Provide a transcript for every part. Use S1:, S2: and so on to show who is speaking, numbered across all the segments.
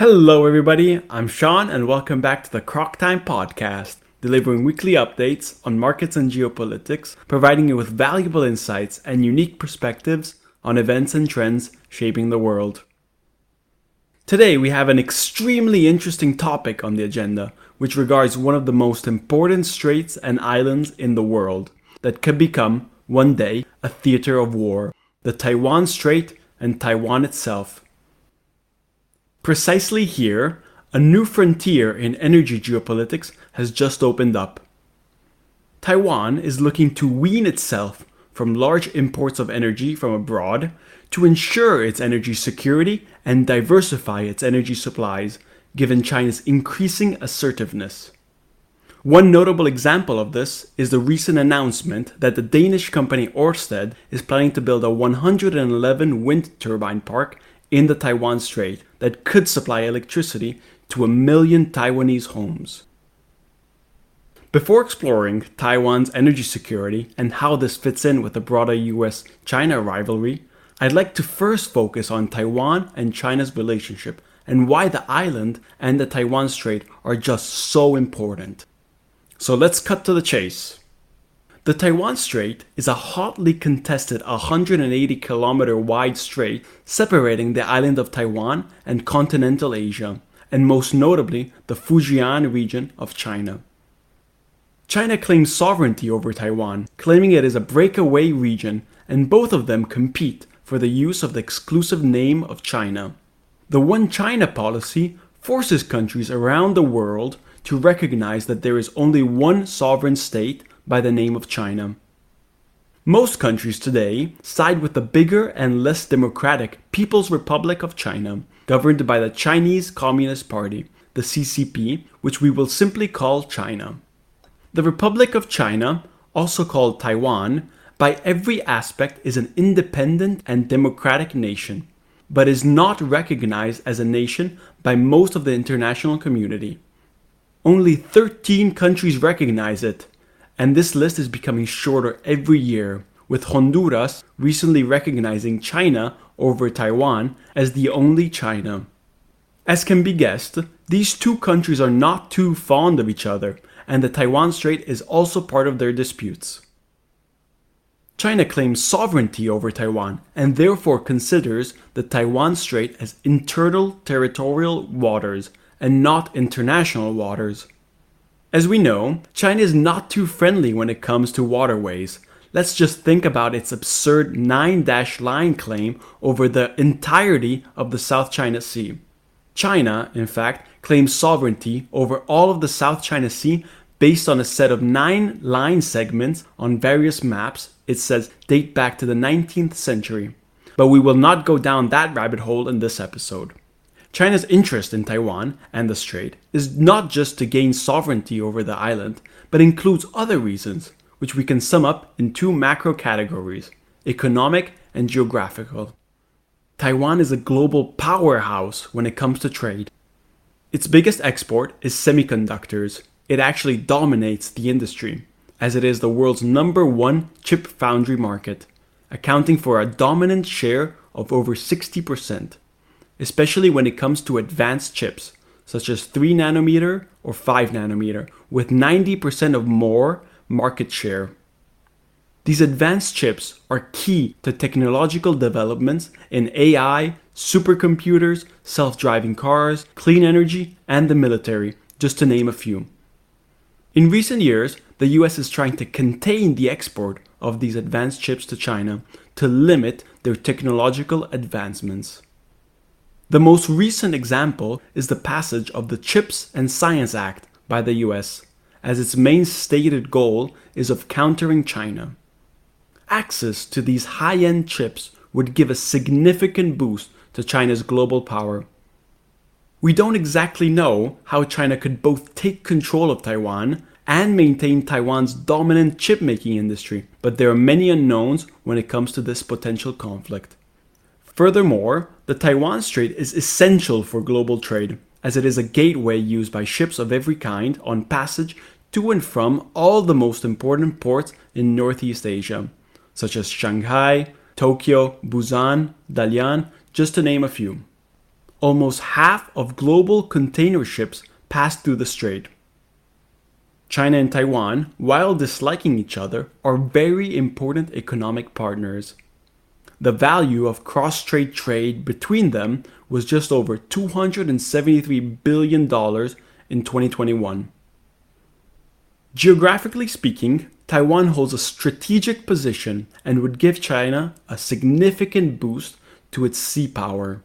S1: Hello, everybody. I'm Sean, and welcome back to the Croc Time Podcast, delivering weekly updates on markets and geopolitics, providing you with valuable insights and unique perspectives on events and trends shaping the world. Today, we have an extremely interesting topic on the agenda, which regards one of the most important straits and islands in the world that could become, one day, a theater of war the Taiwan Strait and Taiwan itself. Precisely here, a new frontier in energy geopolitics has just opened up. Taiwan is looking to wean itself from large imports of energy from abroad to ensure its energy security and diversify its energy supplies, given China's increasing assertiveness. One notable example of this is the recent announcement that the Danish company Ørsted is planning to build a 111 wind turbine park in the Taiwan Strait that could supply electricity to a million Taiwanese homes. Before exploring Taiwan's energy security and how this fits in with the broader US China rivalry, I'd like to first focus on Taiwan and China's relationship and why the island and the Taiwan Strait are just so important. So let's cut to the chase. The Taiwan Strait is a hotly contested 180 kilometer wide strait separating the island of Taiwan and continental Asia, and most notably the Fujian region of China. China claims sovereignty over Taiwan, claiming it is a breakaway region, and both of them compete for the use of the exclusive name of China. The One China policy forces countries around the world to recognize that there is only one sovereign state by the name of China. Most countries today side with the bigger and less democratic People's Republic of China, governed by the Chinese Communist Party, the CCP, which we will simply call China. The Republic of China, also called Taiwan, by every aspect is an independent and democratic nation, but is not recognized as a nation by most of the international community. Only 13 countries recognize it, and this list is becoming shorter every year, with Honduras recently recognizing China over Taiwan as the only China. As can be guessed, these two countries are not too fond of each other, and the Taiwan Strait is also part of their disputes. China claims sovereignty over Taiwan and therefore considers the Taiwan Strait as internal territorial waters and not international waters. As we know, China is not too friendly when it comes to waterways. Let's just think about its absurd nine dash line claim over the entirety of the South China Sea. China, in fact, claims sovereignty over all of the South China Sea based on a set of nine line segments on various maps, it says date back to the 19th century. But we will not go down that rabbit hole in this episode. China's interest in Taiwan and the Strait is not just to gain sovereignty over the island, but includes other reasons, which we can sum up in two macro categories economic and geographical. Taiwan is a global powerhouse when it comes to trade. Its biggest export is semiconductors. It actually dominates the industry, as it is the world's number one chip foundry market, accounting for a dominant share of over 60% especially when it comes to advanced chips, such as 3 nanometer or 5 nanometer, with 90% of more market share. These advanced chips are key to technological developments in AI, supercomputers, self driving cars, clean energy, and the military, just to name a few. In recent years, the US is trying to contain the export of these advanced chips to China to limit their technological advancements. The most recent example is the passage of the CHIPS and Science Act by the US, as its main stated goal is of countering China. Access to these high end chips would give a significant boost to China's global power. We don't exactly know how China could both take control of Taiwan and maintain Taiwan's dominant chip making industry, but there are many unknowns when it comes to this potential conflict. Furthermore, the Taiwan Strait is essential for global trade, as it is a gateway used by ships of every kind on passage to and from all the most important ports in Northeast Asia, such as Shanghai, Tokyo, Busan, Dalian, just to name a few. almost half of global container ships pass through the strait. China and Taiwan, while disliking each other, are very important economic partners. The value of cross trade trade between them was just over $273 billion in 2021. Geographically speaking, Taiwan holds a strategic position and would give China a significant boost to its sea power.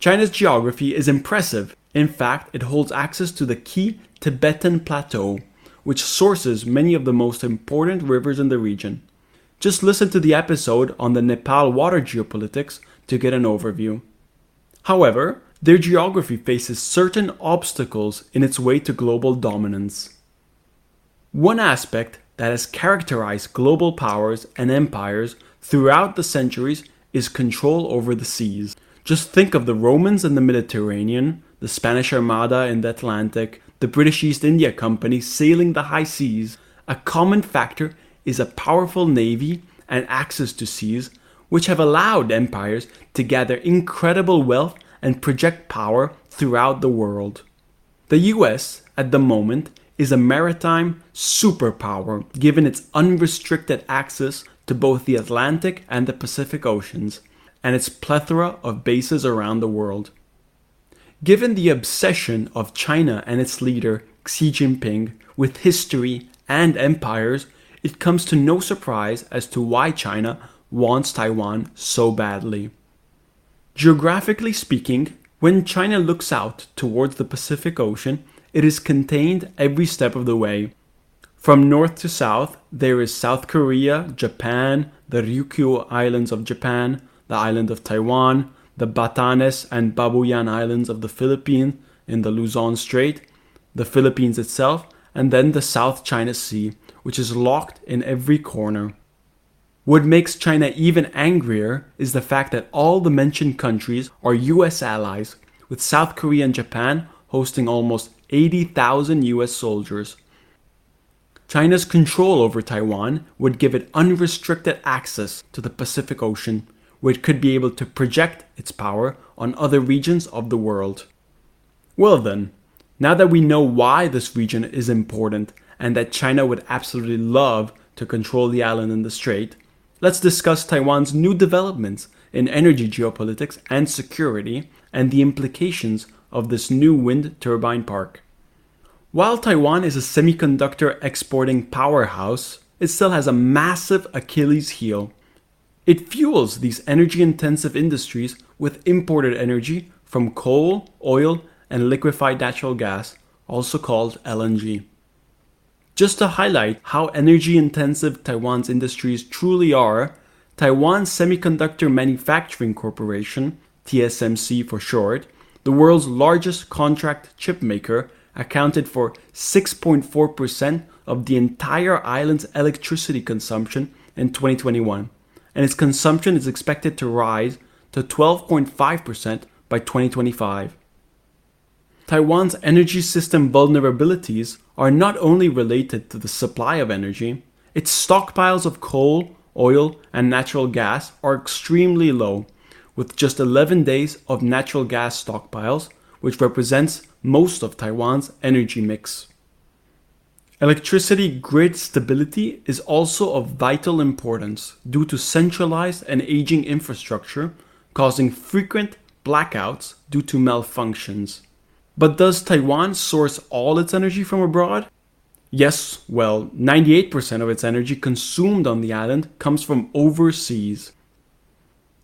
S1: China's geography is impressive. In fact, it holds access to the key Tibetan Plateau, which sources many of the most important rivers in the region. Just listen to the episode on the Nepal water geopolitics to get an overview. However, their geography faces certain obstacles in its way to global dominance. One aspect that has characterized global powers and empires throughout the centuries is control over the seas. Just think of the Romans in the Mediterranean, the Spanish Armada in the Atlantic, the British East India Company sailing the high seas. A common factor is a powerful navy and access to seas, which have allowed empires to gather incredible wealth and project power throughout the world. The US, at the moment, is a maritime superpower given its unrestricted access to both the Atlantic and the Pacific Oceans and its plethora of bases around the world. Given the obsession of China and its leader, Xi Jinping, with history and empires, it comes to no surprise as to why China wants Taiwan so badly. Geographically speaking, when China looks out towards the Pacific Ocean, it is contained every step of the way. From north to south, there is South Korea, Japan, the Ryukyu Islands of Japan, the island of Taiwan, the Batanes and Babuyan Islands of the Philippines in the Luzon Strait, the Philippines itself, and then the South China Sea, which is locked in every corner. What makes China even angrier is the fact that all the mentioned countries are US allies, with South Korea and Japan hosting almost 80,000 US soldiers. China's control over Taiwan would give it unrestricted access to the Pacific Ocean, where it could be able to project its power on other regions of the world. Well, then, now that we know why this region is important and that China would absolutely love to control the island in the strait, let's discuss Taiwan's new developments in energy geopolitics and security and the implications of this new wind turbine park. While Taiwan is a semiconductor exporting powerhouse, it still has a massive Achilles heel. It fuels these energy intensive industries with imported energy from coal, oil, and liquefied natural gas, also called LNG. Just to highlight how energy intensive Taiwan's industries truly are, Taiwan Semiconductor Manufacturing Corporation, TSMC for short, the world's largest contract chip maker, accounted for 6.4% of the entire island's electricity consumption in 2021, and its consumption is expected to rise to 12.5% by 2025. Taiwan's energy system vulnerabilities are not only related to the supply of energy, its stockpiles of coal, oil, and natural gas are extremely low with just 11 days of natural gas stockpiles, which represents most of Taiwan's energy mix. Electricity grid stability is also of vital importance due to centralized and aging infrastructure causing frequent blackouts due to malfunctions. But does Taiwan source all its energy from abroad? Yes, well, 98% of its energy consumed on the island comes from overseas.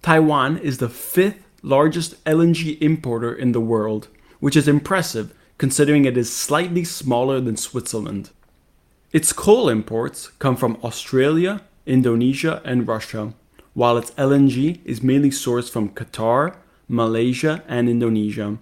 S1: Taiwan is the fifth largest LNG importer in the world, which is impressive considering it is slightly smaller than Switzerland. Its coal imports come from Australia, Indonesia, and Russia, while its LNG is mainly sourced from Qatar, Malaysia, and Indonesia,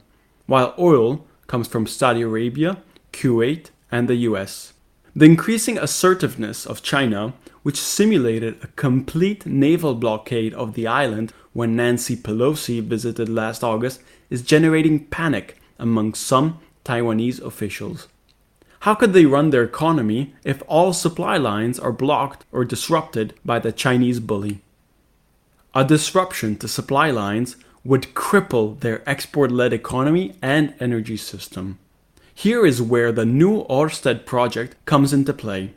S1: while oil comes from Saudi Arabia, Kuwait, and the US. The increasing assertiveness of China which simulated a complete naval blockade of the island when Nancy Pelosi visited last August, is generating panic among some Taiwanese officials. How could they run their economy if all supply lines are blocked or disrupted by the Chinese bully? A disruption to supply lines would cripple their export led economy and energy system. Here is where the new Ørsted project comes into play.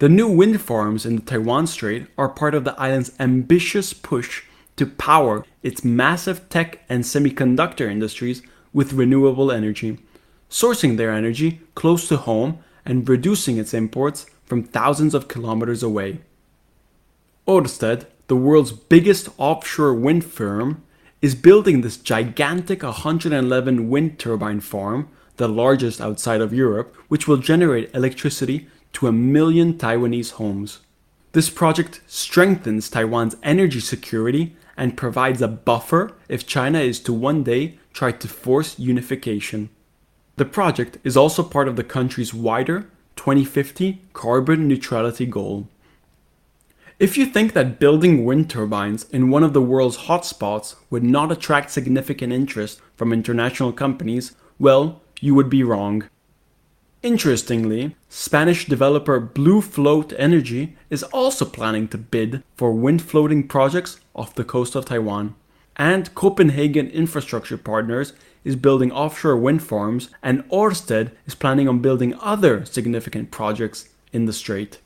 S1: The new wind farms in the Taiwan Strait are part of the island's ambitious push to power its massive tech and semiconductor industries with renewable energy, sourcing their energy close to home and reducing its imports from thousands of kilometers away. Ørsted, the world's biggest offshore wind firm, is building this gigantic 111 wind turbine farm, the largest outside of Europe, which will generate electricity to a million Taiwanese homes. This project strengthens Taiwan's energy security and provides a buffer if China is to one day try to force unification. The project is also part of the country's wider 2050 carbon neutrality goal. If you think that building wind turbines in one of the world's hotspots would not attract significant interest from international companies, well, you would be wrong. Interestingly, Spanish developer Blue Float Energy is also planning to bid for wind floating projects off the coast of Taiwan. And Copenhagen Infrastructure Partners is building offshore wind farms, and Ørsted is planning on building other significant projects in the strait.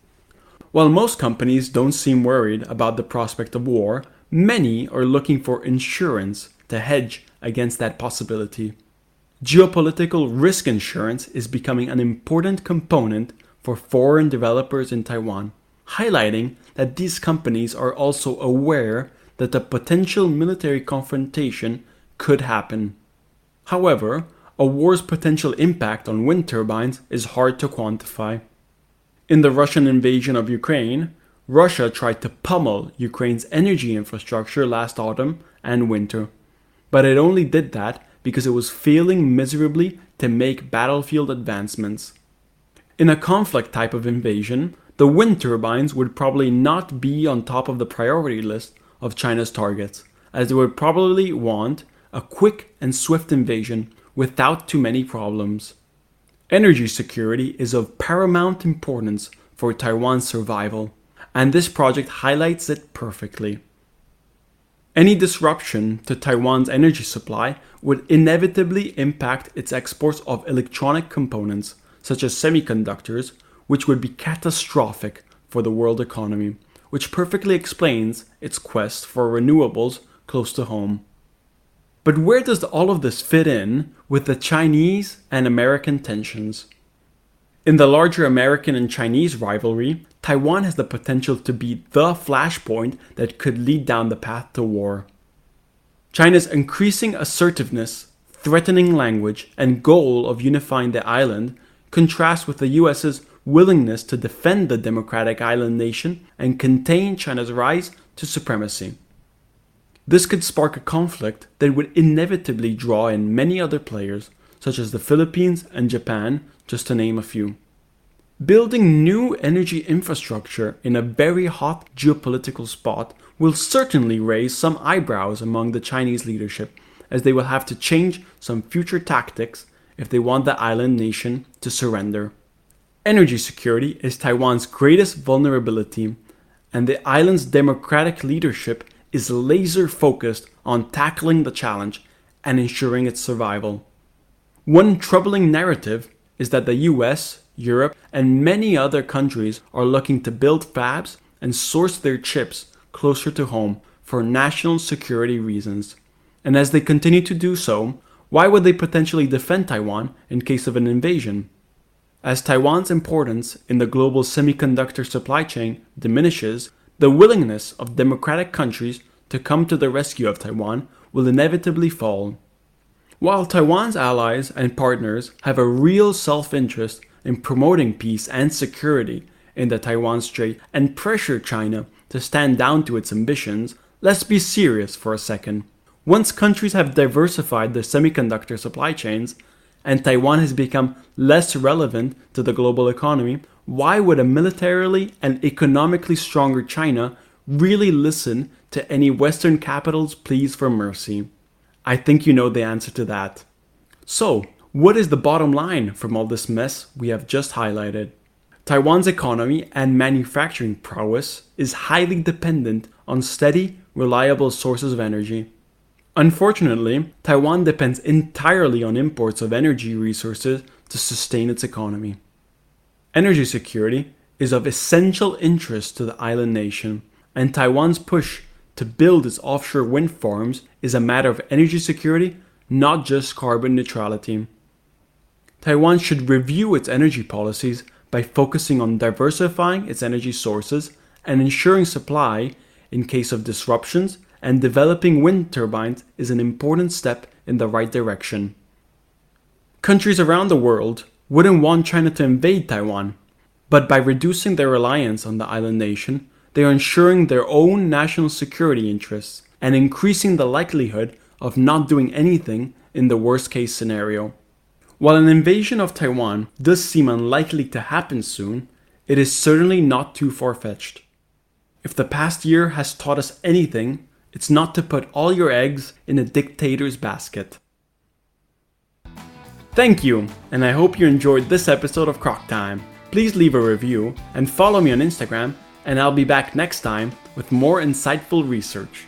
S1: While most companies don't seem worried about the prospect of war, many are looking for insurance to hedge against that possibility. Geopolitical risk insurance is becoming an important component for foreign developers in Taiwan, highlighting that these companies are also aware that a potential military confrontation could happen. However, a war's potential impact on wind turbines is hard to quantify. In the Russian invasion of Ukraine, Russia tried to pummel Ukraine's energy infrastructure last autumn and winter, but it only did that because it was failing miserably to make battlefield advancements. In a conflict type of invasion, the wind turbines would probably not be on top of the priority list of China's targets, as they would probably want a quick and swift invasion without too many problems. Energy security is of paramount importance for Taiwan's survival, and this project highlights it perfectly. Any disruption to Taiwan's energy supply would inevitably impact its exports of electronic components, such as semiconductors, which would be catastrophic for the world economy, which perfectly explains its quest for renewables close to home. But where does all of this fit in with the Chinese and American tensions? In the larger American and Chinese rivalry, Taiwan has the potential to be the flashpoint that could lead down the path to war. China's increasing assertiveness, threatening language, and goal of unifying the island contrast with the US's willingness to defend the democratic island nation and contain China's rise to supremacy. This could spark a conflict that would inevitably draw in many other players, such as the Philippines and Japan, just to name a few. Building new energy infrastructure in a very hot geopolitical spot will certainly raise some eyebrows among the Chinese leadership, as they will have to change some future tactics if they want the island nation to surrender. Energy security is Taiwan's greatest vulnerability, and the island's democratic leadership is laser focused on tackling the challenge and ensuring its survival. One troubling narrative is that the US, Europe, and many other countries are looking to build fabs and source their chips closer to home for national security reasons. And as they continue to do so, why would they potentially defend Taiwan in case of an invasion? As Taiwan's importance in the global semiconductor supply chain diminishes, the willingness of democratic countries to come to the rescue of Taiwan will inevitably fall. While Taiwan's allies and partners have a real self interest in promoting peace and security in the Taiwan Strait and pressure China to stand down to its ambitions, let's be serious for a second. Once countries have diversified their semiconductor supply chains, and Taiwan has become less relevant to the global economy, why would a militarily and economically stronger China really listen to any Western capital's pleas for mercy? I think you know the answer to that. So, what is the bottom line from all this mess we have just highlighted? Taiwan's economy and manufacturing prowess is highly dependent on steady, reliable sources of energy. Unfortunately, Taiwan depends entirely on imports of energy resources to sustain its economy. Energy security is of essential interest to the island nation, and Taiwan's push to build its offshore wind farms is a matter of energy security, not just carbon neutrality. Taiwan should review its energy policies by focusing on diversifying its energy sources and ensuring supply in case of disruptions, and developing wind turbines is an important step in the right direction. Countries around the world wouldn't want China to invade Taiwan, but by reducing their reliance on the island nation, they are ensuring their own national security interests and increasing the likelihood of not doing anything in the worst case scenario. While an invasion of Taiwan does seem unlikely to happen soon, it is certainly not too far fetched. If the past year has taught us anything, it's not to put all your eggs in a dictator's basket. Thank you, and I hope you enjoyed this episode of Croc Time. Please leave a review and follow me on Instagram, and I'll be back next time with more insightful research.